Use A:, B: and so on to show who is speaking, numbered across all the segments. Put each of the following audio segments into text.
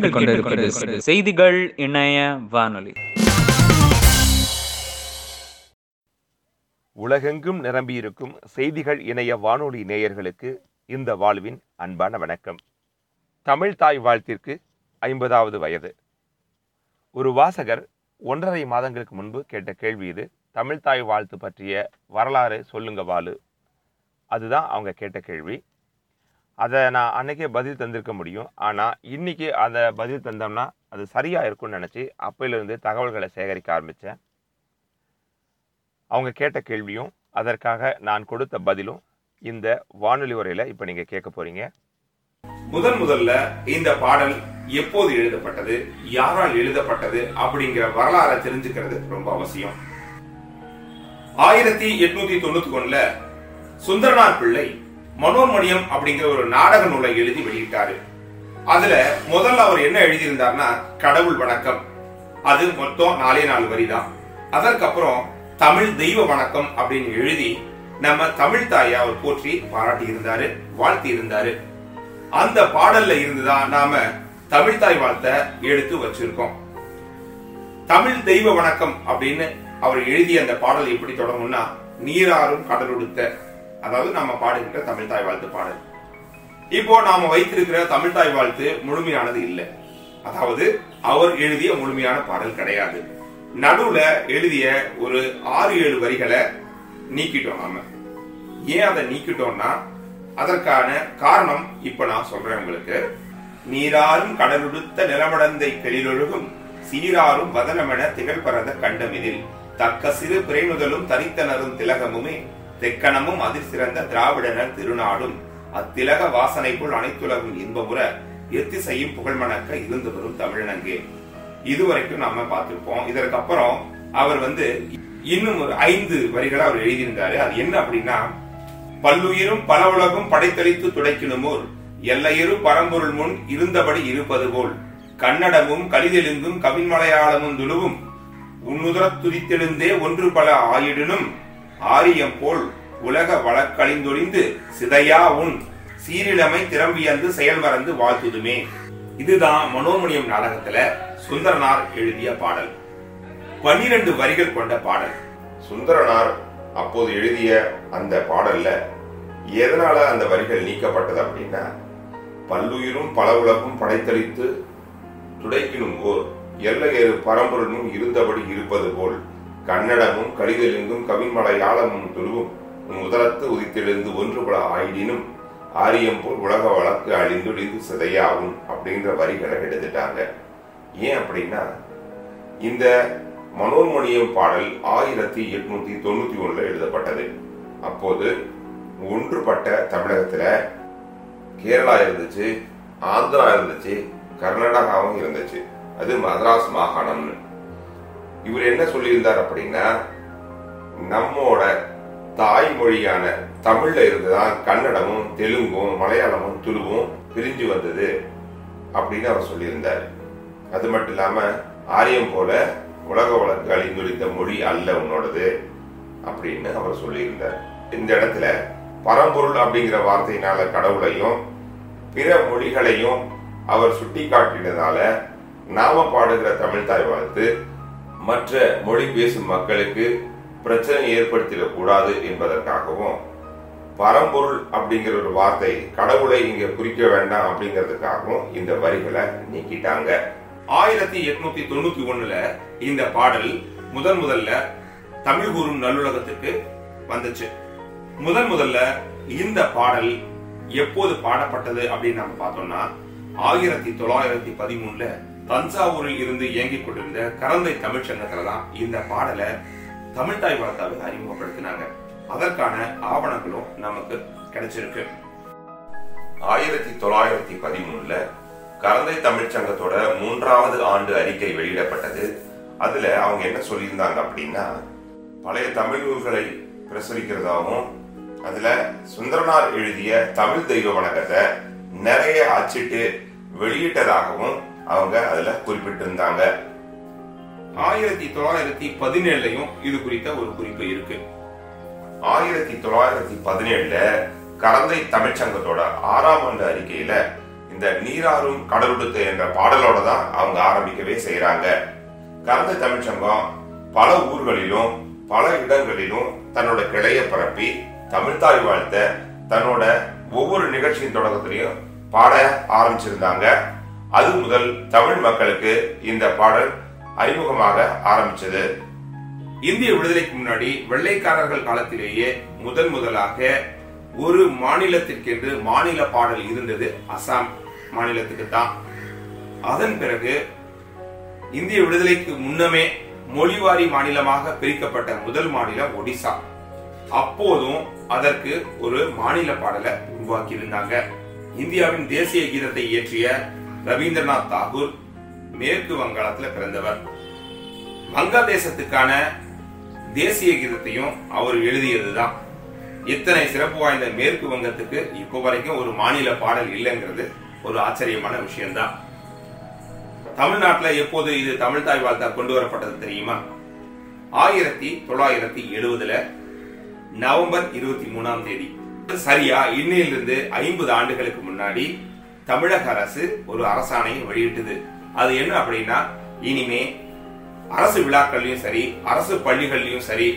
A: நீங்கள் கேட்டுக்கொண்டிருப்பது செய்திகள் இணைய வானொலி.
B: உலகெங்கும் நிரம்பியிருக்கும் செய்திகள் இணைய வானொலி நேயர்களுக்கு இந்த வாழ்வின் அன்பான வணக்கம். தமிழ் தாய் வாழ்த்திற்கு ஐம்பதாவது வயது. ஒரு வாசகர் ஒன்றரை மாதங்களுக்கு முன்பு கேட்ட கேள்வி இது தமிழ் தாய் வாழ்த்து பற்றிய வரலாறு சொல்லுங்க வாலு. அதுதான் அவங்க கேட்ட கேள்வி. அதை நான் அன்னைக்கே பதில் தந்திருக்க முடியும். ஆனால் இன்னைக்கு அதை பதில் தந்தோம்னா அது சரியாக இருக்கும்னு நினச்சி அப்பையிலிருந்து தகவல்களை சேகரிக்க ஆரம்பித்தேன் அவங்க கேட்ட கேள்வியும் அதற்காக நான் கொடுத்த பதிலும் இந்த வானொலி உரையில் இப்போ நீங்கள் கேட்க போறீங்க. முதன் முதல்ல இந்த பாடல் எப்போது எழுதப்பட்டது யாரால் எழுதப்பட்டது அப்படிங்கிற வரலாறை தெரிஞ்சுக்கிறது ரொம்ப அவசியம். ஆயிரத்தி எட்நூத்தி தொண்ணூத்தி ஒண்ணுல சுந்தரனார் பிள்ளை மனோன்மணியம் அப்படிங்கிற ஒரு நாடக நூலை எழுதி வெளியிட்டாரு. அதுல முதல்ல அவர் என்ன எழுதியிருந்தார்னா கடவுள் வணக்கம். அது மொத்தம் நாலே நாலு வரி தான். அதற்கப்புறம் தமிழ் தெய்வ வணக்கம் அப்படின்னு எழுதி நம்ம தமிழ் தாயை அவர் போற்றி பாராட்டி இருந்தாரு வாழ்த்தி இருந்தாரு. அந்த பாடல்ல இருந்துதான் நாம தமிழ் தாய் வாழ்த்த எடுத்து வச்சிருக்கோம். தமிழ் தெய்வ வணக்கம் அப்படின்னு அவர் எழுதிய அந்த பாடல் எப்படி தொடங்கும்னா நீராறும் கடலுடுத்த அதாவது நாம பாடுகின்ற தமிழ் தாய் வாழ்த்து பாடல். இப்போ நாம வைத்திருக்கிற தமிழ் தாய் வாழ்த்து முழுமையானது இல்லை. அதாவது அவர் எழுதிய முழுமையான பாடல் கிடையாது. நடுவுல எழுதிய ஒரு ஆறு ஏழு வரிகளை நீக்கிட்டோம் நாம. ஏன் அதை நீக்கிட்டோம்னா அதற்கான காரணம் இப்ப நான் சொல்றேன் உங்களுக்கு. நீராறும் கடலுடுத்த நிலமடந்தை கெளிலொழுகும் சீராரும் வதனமென திகழ்பரத கண்டமிதில் தக்க சிறு பிறைமுதலும் தனித்தனரும் திலகமுமே. தெக்கணமும் அதிர் சிறந்த திராவிடனர் திருநாடும். அத்திலக வாசனைக்குள் அனைத்துலகும் இன்பமுற எத்திசையும் புகழ்மணக்க இருந்து வரும் தமிழனங்கே. இதுவரைக்கும் நாம பார்த்திருப்போம். இதற்கு அப்புறம் அவர் வந்து இன்னும் ஒரு ஐந்து வரிகளை அவர் எழுதியிருந்தாரு. அது என்ன அப்படின்னா பல்லுயிரும் பல உலகும் படைத்தளித்து துடைக்கணுமோர் எல்லையரும் பரம்பொருள் முன் இருந்தபடி இருப்பது போல். கன்னடமும் கலிதெலுங்கும் கவின்மலையாளமும் துழுவும் உன்னுதர துதித்தெழுந்தே ஒன்று பல ஆயிடனும். ஆரியம் போல் உலக வழக்கழிந்தொழிந்து சிதையா உன் சீரிழமை திறம்பியந்து செயல் மறந்து வாழ்த்துதுமே. இதுதான் மனோமணியம் நாடகத்துல சுந்தரனார் எழுதிய பாடல். பன்னிரண்டு வரிகள் கொண்ட பாடல்.
C: சுந்தரனார் அப்போது எழுதிய அந்த பாடல்ல எதனால அந்த வரிகள் நீக்கப்பட்டது அப்படின்னா பல்லுயிரும் பல உலகும் படைத்தளித்து துடைக்கினும் ஓர் எல்லையேறு பரம்பொருளும் இருந்தபடி இருப்பது போல். கன்னடமும் கடிதலிங்கும் கவின்மலையாளமும் துருவும் உன் உதரத்து உதித்தெழுந்து ஒன்றுபட ஆயிடினும் ஆரியம் போல் உலக வழக்கு அழிந்தொழிந்து சிதையாகும் அப்படின்ற வரிகளை எடுத்துட்டாங்க ஏன் அப்படின்னா இந்த மனோர்மணியம் பாடல் ஆயிரத்தி எட்நூத்தி தொண்ணூத்தி ஒண்ணுல எழுதப்பட்டது. அப்போது ஒன்றுபட்ட தமிழகத்துல கேரளா இருந்துச்சு ஆந்திரா இருந்துச்சு கர்நாடகாவும் இருந்துச்சு. அது மதராஸ் மாகாணம்னு. இவர் என்ன சொல்லியிருந்தார் அப்படின்னா நம்மோட தாய்மொழியான தமிழ்ல இருந்துதான் கன்னடமும் தெலுங்கும் மலையாளமும் துளுவும் பிரிஞ்சு வந்தது அப்படின்னு அவர் சொல்லியிருந்தார். அது மட்டும் இல்லாம ஆரியம் போல உலக வழக்கு அழிந்துளித்த மொழி அல்ல உன்னோடது அப்படின்னு அவர் சொல்லியிருந்தார். இந்த இடத்துல பரம்பொருள் அப்படிங்கிற வார்த்தையினால கடவுளையும் பிற மொழிகளையும் அவர் சுட்டி காட்டினதால நாம பாடுகிற தமிழ்தாய் வாழ்த்து மற்ற மொழி பேசும் மக்களுக்கு பிரச்சனை ஏற்படுத்திடக் கூடாது என்பதற்காகவும் பரம்பொருள் அப்படிங்கிற ஒரு வார்த்தை கடவுளை இங்க குறிக்க வேண்டாம் அப்படிங்கிறதுக்காகவும் இந்த வரிகளை நீக்கிட்டாங்க.
B: ஆயிரத்தி எட்நூத்தி தொண்ணூத்தி ஒண்ணுல இந்த பாடல் முதன் முதல்ல தமிழ் கூறும் நல்லுலகத்துக்கு வந்துச்சு. முதன் முதல்ல இந்த பாடல் எப்போது பாடப்பட்டது அப்படின்னு நம்ம பார்த்தோம்னா ஆயிரத்தி தொள்ளாயிரத்தி பதிமூணுல தஞ்சாவூரில் இருந்து இயங்கிக் கொண்டிருந்த கரந்தை தமிழ்ச்சங்கத்துல தான் இந்த பாடலை தமிழ்தாய் வார்த்தாவை அறிமுகப்படுத்தினாங்க. அதற்கான ஆவணங்களும் நமக்கு கிடைச்சிருக்கு.
C: ஆயிரத்தி தொள்ளாயிரத்தி பதிமூணுல கரந்தை தமிழ்ச் சங்கத்தோட மூன்றாவது ஆண்டு அறிக்கை வெளியிடப்பட்டது. அதுல அவங்க என்ன சொல்லியிருந்தாங்க அப்படின்னா பழைய தமிழ் நூல்களை பிரசுரிக்கிறதாகவும் அதுல சுந்தரனார் எழுதிய தமிழ் தெய்வ வணக்கத்தை நிறைய அச்சிட்டு வெளியிட்டதாகவும் அவங்க அதுல குறிப்பிட்டிருந்தாங்க.
B: ஆயிரத்தி தொள்ளாயிரத்தி பதினேழுலயும் இது குறித்த ஒரு குறிப்பு இருக்கு.
C: ஆயிரத்தி தொள்ளாயிரத்தி பதினேழுல கரந்தை தமிழ்ச்சங்கத்தோட ஆறாம் ஆண்டு அறிக்கையில இந்த
B: நீராறும் கடலுடுத்து என்ற பாடலோட தான் அவங்க ஆரம்பிக்கவே செய்யறாங்க கரந்தை தமிழ்ச்சங்கம் பல ஊர்களிலும் பல இடங்களிலும் தன்னோட கிளைய பரப்பி தமிழ்தாய் வாழ்த்த தன்னோட ஒவ்வொரு நிகழ்ச்சியின் தொடக்கத்திலையும் பாட ஆரம்பிச்சிருந்தாங்க. அது முதல் தமிழ் மக்களுக்கு இந்த பாடல் அறிமுகமாக ஆரம்பிச்சது.
D: இந்திய விடுதலைக்கு முன்னாடி வெள்ளைக்காரர்கள் காலத்திலேயே முதன் முதலாக ஒரு மாநிலத்திற்கென்று மாநில பாடல் இருந்தது. அசாம் மாநிலத்துக்கு தான். அதன் பிறகு இந்திய விடுதலைக்கு முன்னமே மொழிவாரி மாநிலமாக பிரிக்கப்பட்ட முதல் மாநிலம் ஒடிசா. அப்போதும் அதற்கு ஒரு மாநில பாடலை உருவாக்கி இருந்தாங்க இந்தியாவின் தேசிய கீதத்தை இயற்றிய ரவீந்திரநாத் தாகூர் மேற்கு வங்காளத்துல பிறந்தவர். வங்காதேசத்துக்கான தேசிய கீதத்தையும் அவர் எழுதியதுதான். இத்தனை சிறப்பு வாய்ந்த மேற்கு வங்கத்துக்கு இப்போ வரைக்கும் ஒரு மாநில பாடல் இல்லைங்கிறது ஒரு ஆச்சரியமான விஷயம்தான். தமிழ்நாட்டுல எப்போது இது தமிழ் தாய் வாழ்த்தா கொண்டு வரப்பட்டது தெரியுமா? ஆயிரத்தி தொள்ளாயிரத்தி எழுபதுல நவம்பர் இருபத்தி மூணாம் தேதி. சரியா இன்னையிலிருந்து ஐம்பது ஆண்டுகளுக்கு முன்னாடி தமிழக அரசு ஒரு அரசாணையை வெளியிட்டது. அது என்ன அப்படின்னா இனிமே அரசு விழாக்கள்லயும் சரி அரசு பள்ளிகள்லயும் சரி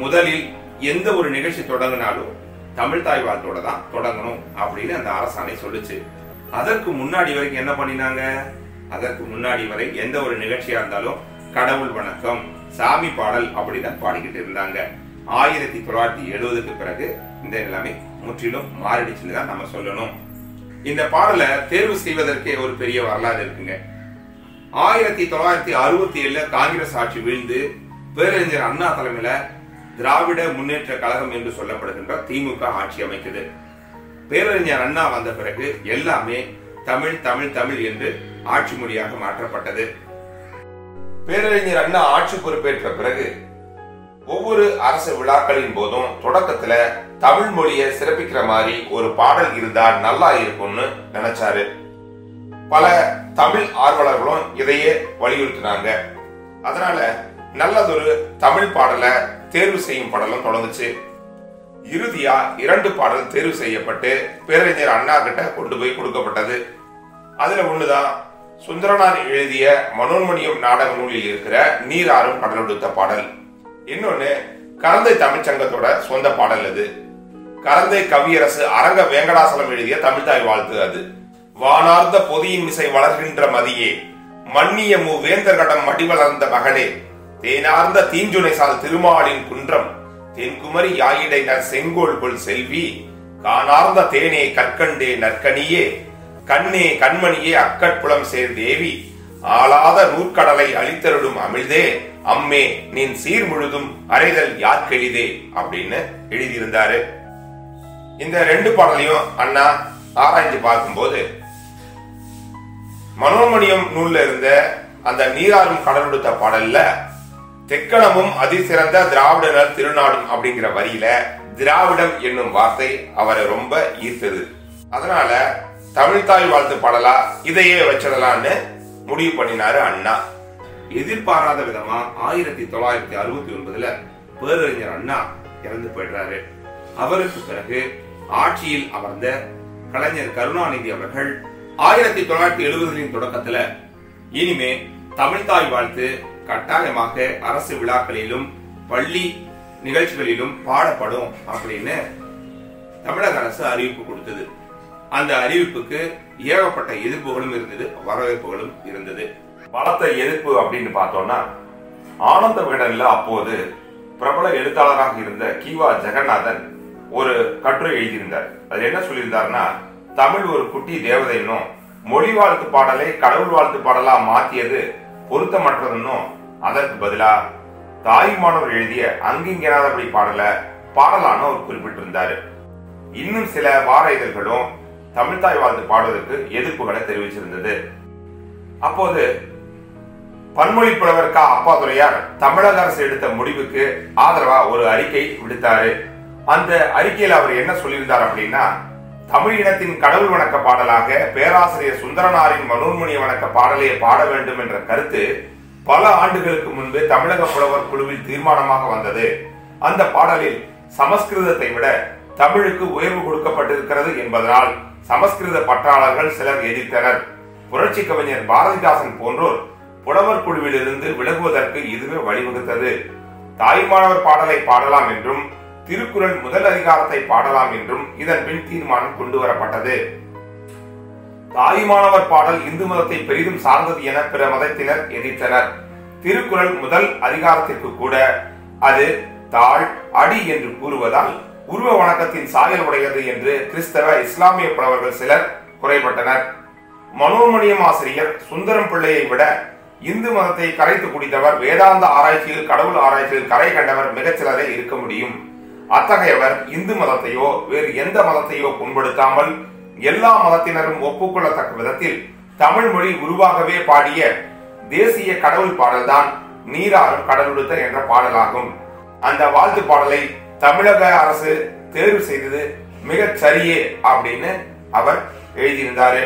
D: முதலில் எந்த ஒரு நிகழ்ச்சி தொடங்கினாலும் தமிழ் தாய் வாழ்த்தோட தான் தொடங்கணும் அப்படின்னு அந்த அரசாணை சொல்லுச்சு. அதற்கு முன்னாடி வரைக்கும் என்ன பண்ணினாங்க? அதற்கு முன்னாடி வரை எந்த ஒரு நிகழ்ச்சியா இருந்தாலும் கடவுள் வணக்கம் சாமி பாடல் அப்படிதான் பாடிக்கிட்டு இருந்தாங்க. ஆயிரத்தி தொள்ளாயிரத்தி எழுபதுக்கு பிறகு இந்த நிலைமை முற்றிலும் மாறிடுச்சுன்னு தான் நம்ம சொல்லணும். இந்த பாடலை தேர்வு செய்வதற்கே ஒரு பெரிய வரலாறு இருக்குங்க. ஆயிரத்தி தொள்ளாயிரத்தி அறுபத்தி ஏழுல காங்கிரஸ் ஆட்சி வீழ்ந்து பேரறிஞர் அண்ணா தலைமையில திராவிட முன்னேற்ற கழகம் என்று சொல்லப்படுகின்ற திமுக ஆட்சி அமைக்குது. பேரறிஞர் அண்ணா வந்த பிறகு எல்லாமே தமிழ் தமிழ் தமிழ் என்று ஆட்சி மொழியாக மாற்றப்பட்டது.
B: பேரறிஞர் அண்ணா ஆட்சி பொறுப்பேற்ற பிறகு ஒவ்வொரு அரசு விழாக்களின் போதும் தொடக்கத்துல தமிழ் மொழியை சிறப்பிக்கிற மாதிரி ஒரு பாடல் இருந்தா நல்லா இருக்கும்னு நினைச்சாரு. பல தமிழ் ஆர்வலர்களும் இதையே வலியுறுத்தினாங்க. அதனால நல்லதொரு தமிழ் பாடலை தேர்வு செய்யும் பாடலும் தொடங்குச்சு. இறுதியா இரண்டு பாடல் தேர்வு செய்யப்பட்டு பேரறிஞர் அண்ணா கிட்ட கொண்டு போய் கொடுக்கப்பட்டது. அதுல ஒண்ணுதான் சுந்தரனார் எழுதிய மனோன்மணியம் நாடக நூலில் இருக்கிற நீராறும் கடலுடுத்த பாடல். இன்னொன்னு கரந்தை தமிழ்ச்சங்கத்தோட சொந்த பாடல் அது கரந்தை கவியரசு அரங்க வேங்கடாசலம் எழுதிய தமிழ்தாய் வாழ்த்து அது. வானார்ந்த பொதியின் இசை வளர்கின்ற மதியே மன்னிய மு. வேந்தர்கடம் மடிவளர்ந்த மகளே தேனார்ந்த தீஞ்சுனை சால் திருமாலின் குன்றம் தென்குமரி யாயிடை நர் செங்கோல் கொள் செல்வி காணார்ந்த தேனே கற்கண்டே நற்கனியே கண்ணே கண்மணியே அக்கட்புலம் சேர் தேவி ஆளாத நூற்கடலை அழித்தருடும் அமிழ்தே. அம்மே நீன் சீர் முழுதும் அறைதல் யார்கெளிதே அப்படின்னு எழுதியிருந்தாரு. இந்த ரெண்டு பாடலையும் அண்ணா ஆராய்ஞ்சு பார்க்கும்போது மனோமணியம் நூல்ல இருந்த அந்த நீராறும் கடலுடுத்த பாடல்ல தெக்கணமும் அதிசிறந்த திராவிடனர் திருநாடும் அப்படிங்கிற வரியில திராவிடம் என்னும் வார்த்தை அவரை ரொம்ப ஈர்த்தது. அதனால தமிழ்தாய் வாழ்த்து பாடலா இதையே வச்சிடலான்னு முடிவு பண்ணினாரு அண்ணா.
D: எதிர்பாராத விதமா ஆயிரத்தி தொள்ளாயிரத்தி அறுபத்தி ஒன்பதுல பேரறிஞர் அண்ணா இறந்து போயிடுறாரு. அவருக்கு பிறகு ஆட்சியில் அமர்ந்த கலைஞர் கருணாநிதி அவர்கள் ஆயிரத்தி தொள்ளாயிரத்தி எழுபதுகளின் தொடக்கத்துல இனிமே தமிழ்தாய் வாழ்த்து கட்டாயமாக அரசு விழாக்களிலும் பள்ளி நிகழ்ச்சிகளிலும் பாடப்படும் அப்படின்னு தமிழக அரசு அறிவிப்பு கொடுத்தது. அந்த அறிவிப்புக்கு ஏகப்பட்ட எதிர்ப்புகளும் இருந்தது வரவேற்புகளும் இருந்தது.
B: பலத்த எதிர்ப்பு அப்படின்னு பார்த்தோம்னா ஆனந்த விகடன்ல அப்போது பிரபல எழுத்தாளராக இருந்த கிவா ஜெகநாதன் ஒரு கட்டுரை எழுதியிருந்தார். அது என்ன சொல்லியிருந்தாருன்னா தமிழ் ஒரு குட்டி தேவதைன்னும் மொழி வாழ்த்து பாடலை கடவுள் வாழ்த்து பாடலா மாத்தியது பொருத்தமற்றதுன்னும் அதற்கு பதிலா தாயுமானவர் எழுதிய அங்கிங்கனாதபடி பாடல பாடலான அவர் குறிப்பிட்டிருந்தாரு. இன்னும் சில வார இதழ்களும் தமிழ்தாய் வாழ்ந்து பாடுவதற்கு எதிர்ப்புகளை தெரிவிச்சிருந்தது. அப்போது பன்மொழி புலவர் கா அப்பாதுரையார் தமிழக அரசு எடுத்த முடிவுக்கு ஆதரவா ஒரு அறிக்கை விடுத்தாரு. அந்த அறிக்கையில் அவர் என்ன சொல்லியிருந்தார் அப்படின்னா தமிழ் இனத்தின் கடவுள் வணக்க பாடலாக பேராசிரியர் சுந்தரனாரின் மனோன்மணிய வணக்க பாடலையை பாட வேண்டும் என்ற கருத்து பல ஆண்டுகளுக்கு முன்பு தமிழக புலவர் குழுவில் தீர்மானமாக வந்தது. அந்த பாடலில் சமஸ்கிருதத்தை விட தமிழுக்கு உயர்வு கொடுக்கப்பட்டிருக்கிறது என்பதனால் சமஸ்கிருத பற்றாளர்கள் சிலர் எதிர்த்தனர். புரட்சி கவிஞர் பாரதிதாசன் போன்றோர் புலவர் குழுவிலிருந்து விலகுவதற்கு இதுவே வழிவகுத்தது. தாய்மானவர் பாடலை பாடலாம் என்றும் திருக்குறள் முதல் அதிகாரத்தை பாடலாம் என்றும் இதன் பின் தீர்மானம் கொண்டு வரப்பட்டது. தாயுமானவர் பாடல் இந்து மதத்தை பெரிதும் சார்ந்தது என பிற மதத்தினர் எதிர்த்தனர். திருக்குறள் முதல் அதிகாரத்திற்கு கூட அது தாழ் அடி என்று கூறுவதால் உருவ வணக்கத்தின் சாயல் உடையது என்று கிறிஸ்தவ இஸ்லாமிய புலவர்கள் சிலர் குறைபட்டனர். மனோமணியம் ஆசிரியர் சுந்தரம் பிள்ளையை விட இந்து மதத்தை கரைத்து குடித்தவர் வேதாந்த ஆராய்ச்சியில் கடவுள் ஆராய்ச்சியில் கரை கண்டவர் மிகச்சிலரே இருக்க முடியும். அத்தகையவர் இந்து மதத்தையோ வேறு எந்த மதத்தையோ புண்படுத்தாமல் எல்லா மதத்தினரும் ஒப்புக்கொள்ளத்தக்க விதத்தில் தமிழ் மொழி உருவாகவே பாடிய தேசிய கடவுள் பாடல்தான் நீராறும் கடலுடுத்த என்ற பாடலாகும். அந்த வாழ்த்து பாடலை தமிழக அரசு தேர்வு செய்தது மிக சரியே அப்படின்னு அவர் எழுதியிருந்தாரு.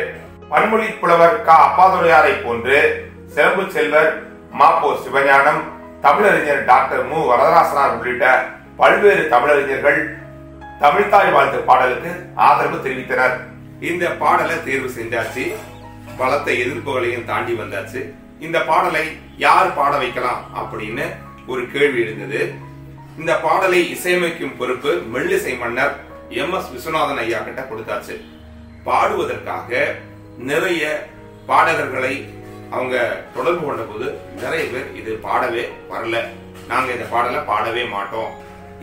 B: பன்மொழி புலவர் க. அப்பாதுரையாரை போன்று சிறப்பு செல்வர் மாப்போ சிவஞானம் தமிழறிஞர் டாக்டர் மு. வரதராசனார் உள்ளிட்ட பல்வேறு தமிழறிஞர்கள் தமிழ்தாய் வாழ்த்து பாடலுக்கு ஆதரவு தெரிவித்தனர். இந்த பாடலை தேர்வு செஞ்சாச்சு பலத்த எதிர்ப்புகளையும் தாண்டி வந்தாச்சு. இந்த பாடலை யார் பாட வைக்கலாம் அப்படின்னு ஒரு கேள்வி எழுந்தது. இந்த பாடலை இசையமைக்கும் பொறுப்பு மெல்லிசை மன்னர் எம் எஸ் விஸ்வநாதன் ஐயா கிட்ட கொடுத்தாச்சு. பாடுவதற்காக நிறைய பாடகர்களை அவங்க தொடர்பு கொண்ட போது நிறைய பேர் இது பாடவே வரல. நாங்க இந்த பாடலை பாடவே மாட்டோம்.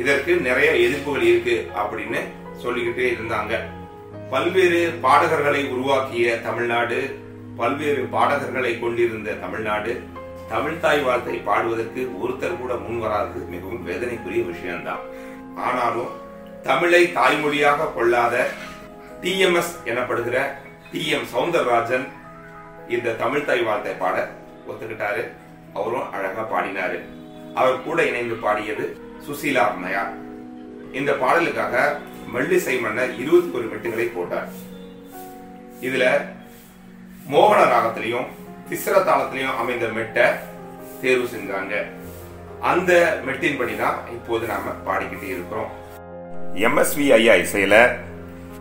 B: இதற்கு நிறைய எதிர்ப்புகள் இருக்கு அப்படின்னு சொல்லிக்கிட்டே இருந்தாங்க. பல்வேறு பாடகர்களை உருவாக்கிய தமிழ்நாடு பல்வேறு பாடகர்களை கொண்டிருந்த தமிழ்நாடு தமிழ்தாய் வாழ்த்தை பாடுவதற்கு ஒருத்தர் கூட முன் வராதது மிகவும் வேதனைக்குரிய விஷயம்தான். ஆனாலும் தமிழை தாய்மொழியாக கொள்ளாத டிஎம்எஸ் எனப்படுகிற டி எம் சவுந்தரராஜன் இந்த தமிழ்தாய் வாழ்த்தை பாட ஒத்துக்கிட்டாரு. அவரும் அழகா பாடினாரு. அவர் கூட இணைந்து பாடியது சுசீலா அம்மையார். இந்த பாடலுக்காக மெல்லிசை மன்னர் இருபத்தி ஒரு மெட்டுகளை போட்டார். இதுல மோகன ராகத்திலையும் திஸ்ர தாளத்திலையும் அமைந்த மெட்டை தேர்வு செஞ்சாங்க. அந்த மெட்டின்படி தான் இப்போது நாம பாடிக்கிட்டு இருக்கிறோம். எம்எஸ்வி ஐயா இசையில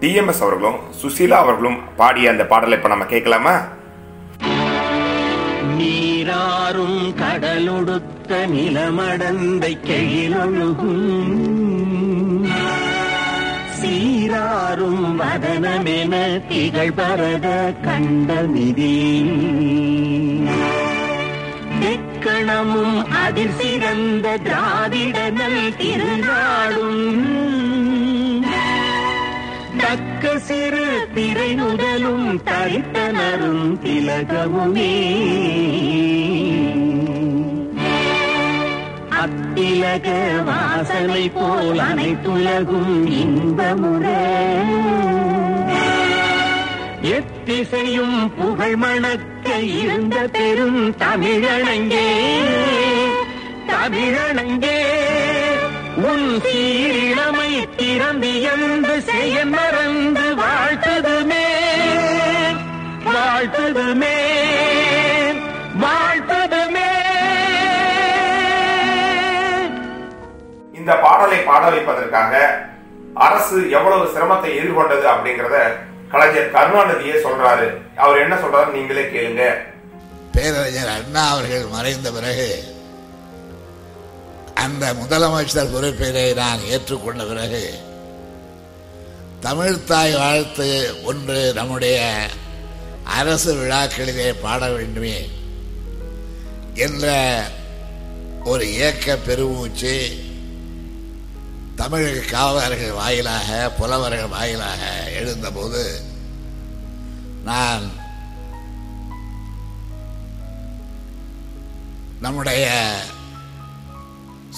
B: டிஎம்எஸ் அவர்களும் சுசீலா அவர்களும் பாடிய அந்த பாடலை இப்ப நம்ம கேட்கலாமா?
E: நீராறும் கடலொடுத்த நிலமடந்தை கெழிலொழுகும் சீராறும் வதனமென திகழ் பரத கண்டமிதி தெக்கணமும் அதிர் சிறந்த திராவிடனல் திருநாடும். தக்க சிறு திரை முதலும் தரித்தனரும் திலகமுமே. அத்திலக வாசனை போல் அனைத்துலகும் இன்பமுற. எத்திசையும் புகழ் மணக்க இருந்த பெரும் தமிழனங்கே. தமிழனங்கே உன் சீரிழமை திறந்து என்று செய்ய மறந்து வாழ்த்ததுமே. வாழ்த்ததுமே.
B: பாட வைப்பதற்காக அரசு எவ்வளவு சிரமத்தை எதிர்கொண்டது அப்படிங்கறத கலைஞர் கருணாநிதியே சொல்றாரு. அவர் என்ன சொல்றாரு நீங்களே கேளுங்க.
F: பேரறிஞர் அண்ணா அவர்கள் மறைந்த பிறகு அந்த முதலமைச்சர் பொறுப்பினை நான் ஏற்றுக்கொண்ட பிறகு தமிழ்த்தாய் வாழ்த்து ஒன்று நம்முடைய அரசு விழாக்களிலே பாட வேண்டுமே என்ற ஒரு இயக்க பெருமூச்சு தமிழக காவலர்கள் வாயிலாக புலவர்கள் வாயிலாக எழுந்தபோது நான் நம்முடைய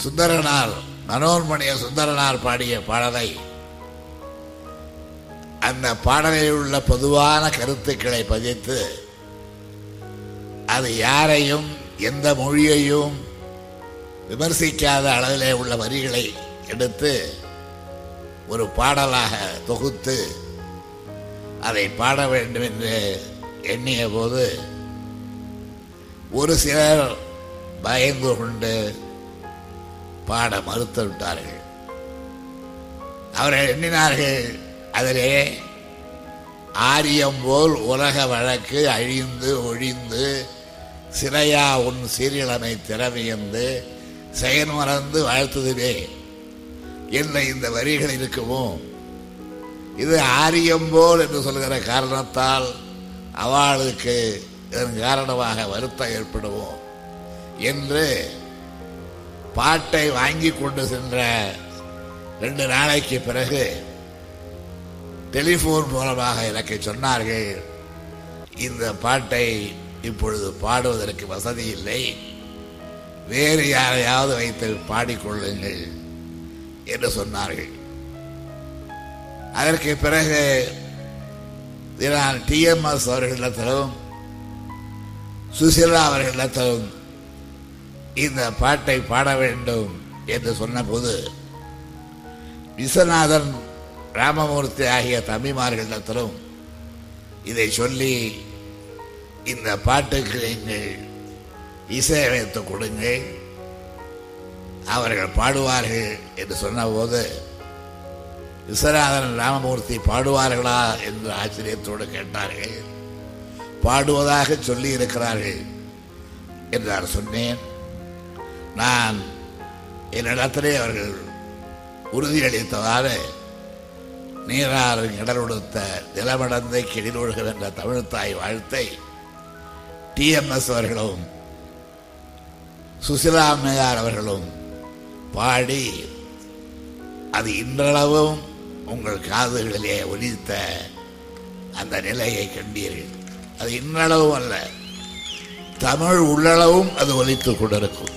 F: சுந்தரனார் மனோன்மணிய சுந்தரனார் பாடிய பாடலை அந்த பாடலில் உள்ள பொதுவான கருத்துக்களை பதித்து அது யாரையும் எந்த மொழியையும் விமர்சிக்காத அளவிலே உள்ள வரிகளை எடுத்து ஒரு பாடலாக தொகுத்து அதை பாட வேண்டும் என்று எண்ணிய போது ஒரு சிலர் பயந்து கொண்டு பாட மறுத்து விட்டார்கள். அவர்கள் எண்ணினார்கள் அதிலே ஆரியம் போல் உலக வழக்கு அழிந்து ஒழிந்து சிறையா உன் சீரியலமை திறவியந்து செயன்மறந்து வாழ்த்துதுவே என்ன இந்த வரிகள் இருக்குமோ? இது ஆரியம் போல் என்று சொல்கிற காரணத்தால் அவளுக்கு இதன் காரணமாக வருத்தம் ஏற்படுவோம் என்று பாட்டை வாங்கி கொண்டு சென்ற ரெண்டு நாளைக்கு பிறகு டெலிஃபோன் மூலமாக எனக்கு சொன்னார்கள் இந்த பாட்டை இப்பொழுது பாடுவதற்கு வசதி இல்லை வேறு யாரையாவது வைத்து பாடிக்கொள்ளுங்கள். என்று சொன்னார்கள். அதற்கு பிறகு நான் டிஎம்எஸ் அவர்களிடத்திலும் சுசிலா அவர்களிடத்திலும் இந்த பாட்டை பாட வேண்டும் என்று சொன்னபோது விஸ்வநாதன் ராமமூர்த்தி ஆகிய தம்பிமார்களிடத்திலும் இதை சொல்லி இந்த பாட்டுக்கு நீங்கள் இசையமைத்து கொடுங்கள். அவர்கள் பாடுவார்கள் என்று சொன்னபோது விஸ்வநாதன் ராமமூர்த்தி பாடுவார்களா என்று ஆச்சரியத்தோடு கேட்டார்கள். பாடுவதாக சொல்லி இருக்கிறார்கள் என்று சொன்னேன். நான் என்னிடத்திலே அவர்கள் உறுதியளித்தவாறு நீராறு கடலுடுத்த நிலமடந்தை கிடிலொழுகள் என்ற தமிழ்த்தாய் வாழ்த்தை டிஎம்எஸ் அவர்களும் சுசிலா அம்மையார் அவர்களும் பாடி. அது இன்றளவும் உங்கள் காதுகளிலே ஒலித்த அந்த நிலையை கண்டீர்கள். அது இன்னளவும் அல்ல. தமிழ் உள்ளளவும் அது ஒலித்துக் கொண்டிருக்கும்.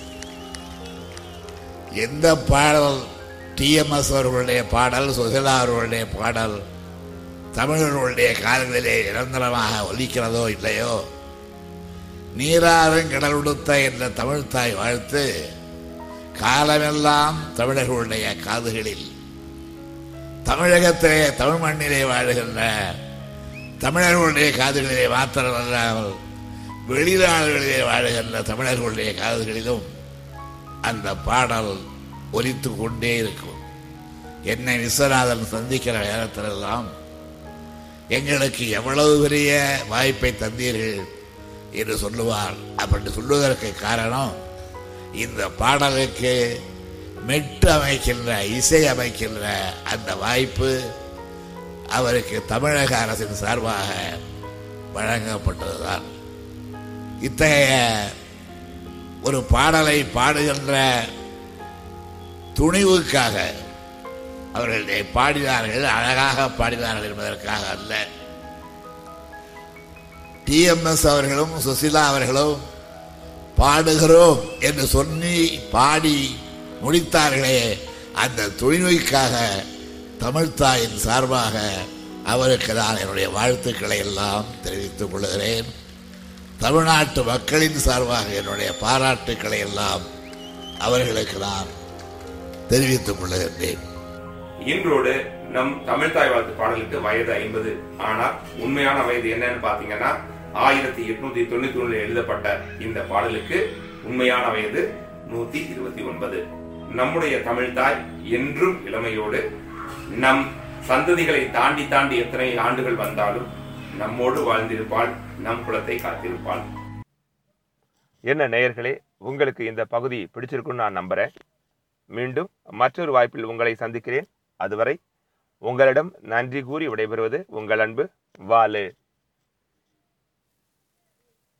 F: எந்த பாடல் டிஎம்எஸ் அவர்களுடைய பாடல் சுசிலா அவர்களுடைய பாடல் தமிழர்களுடைய காலங்களிலே நிரந்தரமாக ஒலிக்கிறதோ இல்லையோ? நீராறும் கடலுடுத்த என்ற தமிழ்தாய் வாழ்த்து. காலமெல்லாம் தமிழர்களுடைய காதுகளில். தமிழகத்திலே தமிழ் மண்ணிலே வாழுகின்ற தமிழர்களுடைய காதுகளிலே மாத்திரமல்லாமல் வெளிநாடுகளிலே வாழுகின்ற தமிழர்களுடைய காதுகளிலும் அந்த பாடல் ஒலித்து கொண்டே இருக்கும். என்னை விஸ்வநாதன் சந்திக்கிற நேரத்திலெல்லாம் எங்களுக்கு எவ்வளவு பெரிய வாய்ப்பை தந்தீர்கள் என்று சொல்லுவார். அப்படி சொல்லுவதற்கு காரணம் இந்த பாடலுக்கு மெட்டு அமைக்கின்ற இசை அமைக்கின்ற அந்த வாய்ப்பு அவருக்கு தமிழக அரசின் சார்பாக வழங்கப்பட்டதுதான். இத்தகைய ஒரு பாடலை பாடுகின்ற துணிவுக்காக அவர்கள் பாடினார்கள் அழகாக பாடினார்கள் என்பதற்காக அல்ல. டிஎம்எஸ் அவர்களும் சுசிலா அவர்களும் பாடுகிறோம் என்று சொல்லி பாடி முடித்தார்களே அந்த தொழில்நோய்க்காக தமிழ்தாயின் சார்பாக அவருக்கு நான் என்னுடைய வாழ்த்துக்களை எல்லாம் தெரிவித்துக் கொள்கிறேன். தமிழ்நாட்டு மக்களின் சார்பாக என்னுடைய பாராட்டுக்களை எல்லாம் அவர்களுக்கு நான் தெரிவித்துக் கொள்கின்றேன்.
B: இன்றோடு நம் தமிழ்தாய் வாழ்த்து பாடலுக்கு வயது ஐம்பது. ஆனால் உண்மையான வயது என்னன்னு பாத்தீங்கன்னா ஆயிரத்தி எட்நூத்தி தொண்ணூத்தி ஒன்றில் எழுதப்பட்ட இந்த பாடலுக்கு உண்மையான வயது நூத்தி இருபத்தி ஒன்பது. நம்முடைய தமிழ்தாய் என்றும் இளமையோடு நம் சந்ததிகளை தாண்டி தாண்டி எத்தனை ஆண்டுகள் வந்தாலும் நம்மோடு வாழ்ந்திருப்பாள் நம் குலத்தை காத்திருப்பாள்.
G: என்ன நேயர்களே உங்களுக்கு இந்த பகுதி பிடிச்சிருக்குன்னு நான் நம்புறேன். மீண்டும் மற்றொரு வாய்ப்பில் உங்களை சந்திக்கிறேன். அதுவரை உங்களிடம் நன்றி கூறி விடைபெறுவது உங்கள் அன்பு வாலு.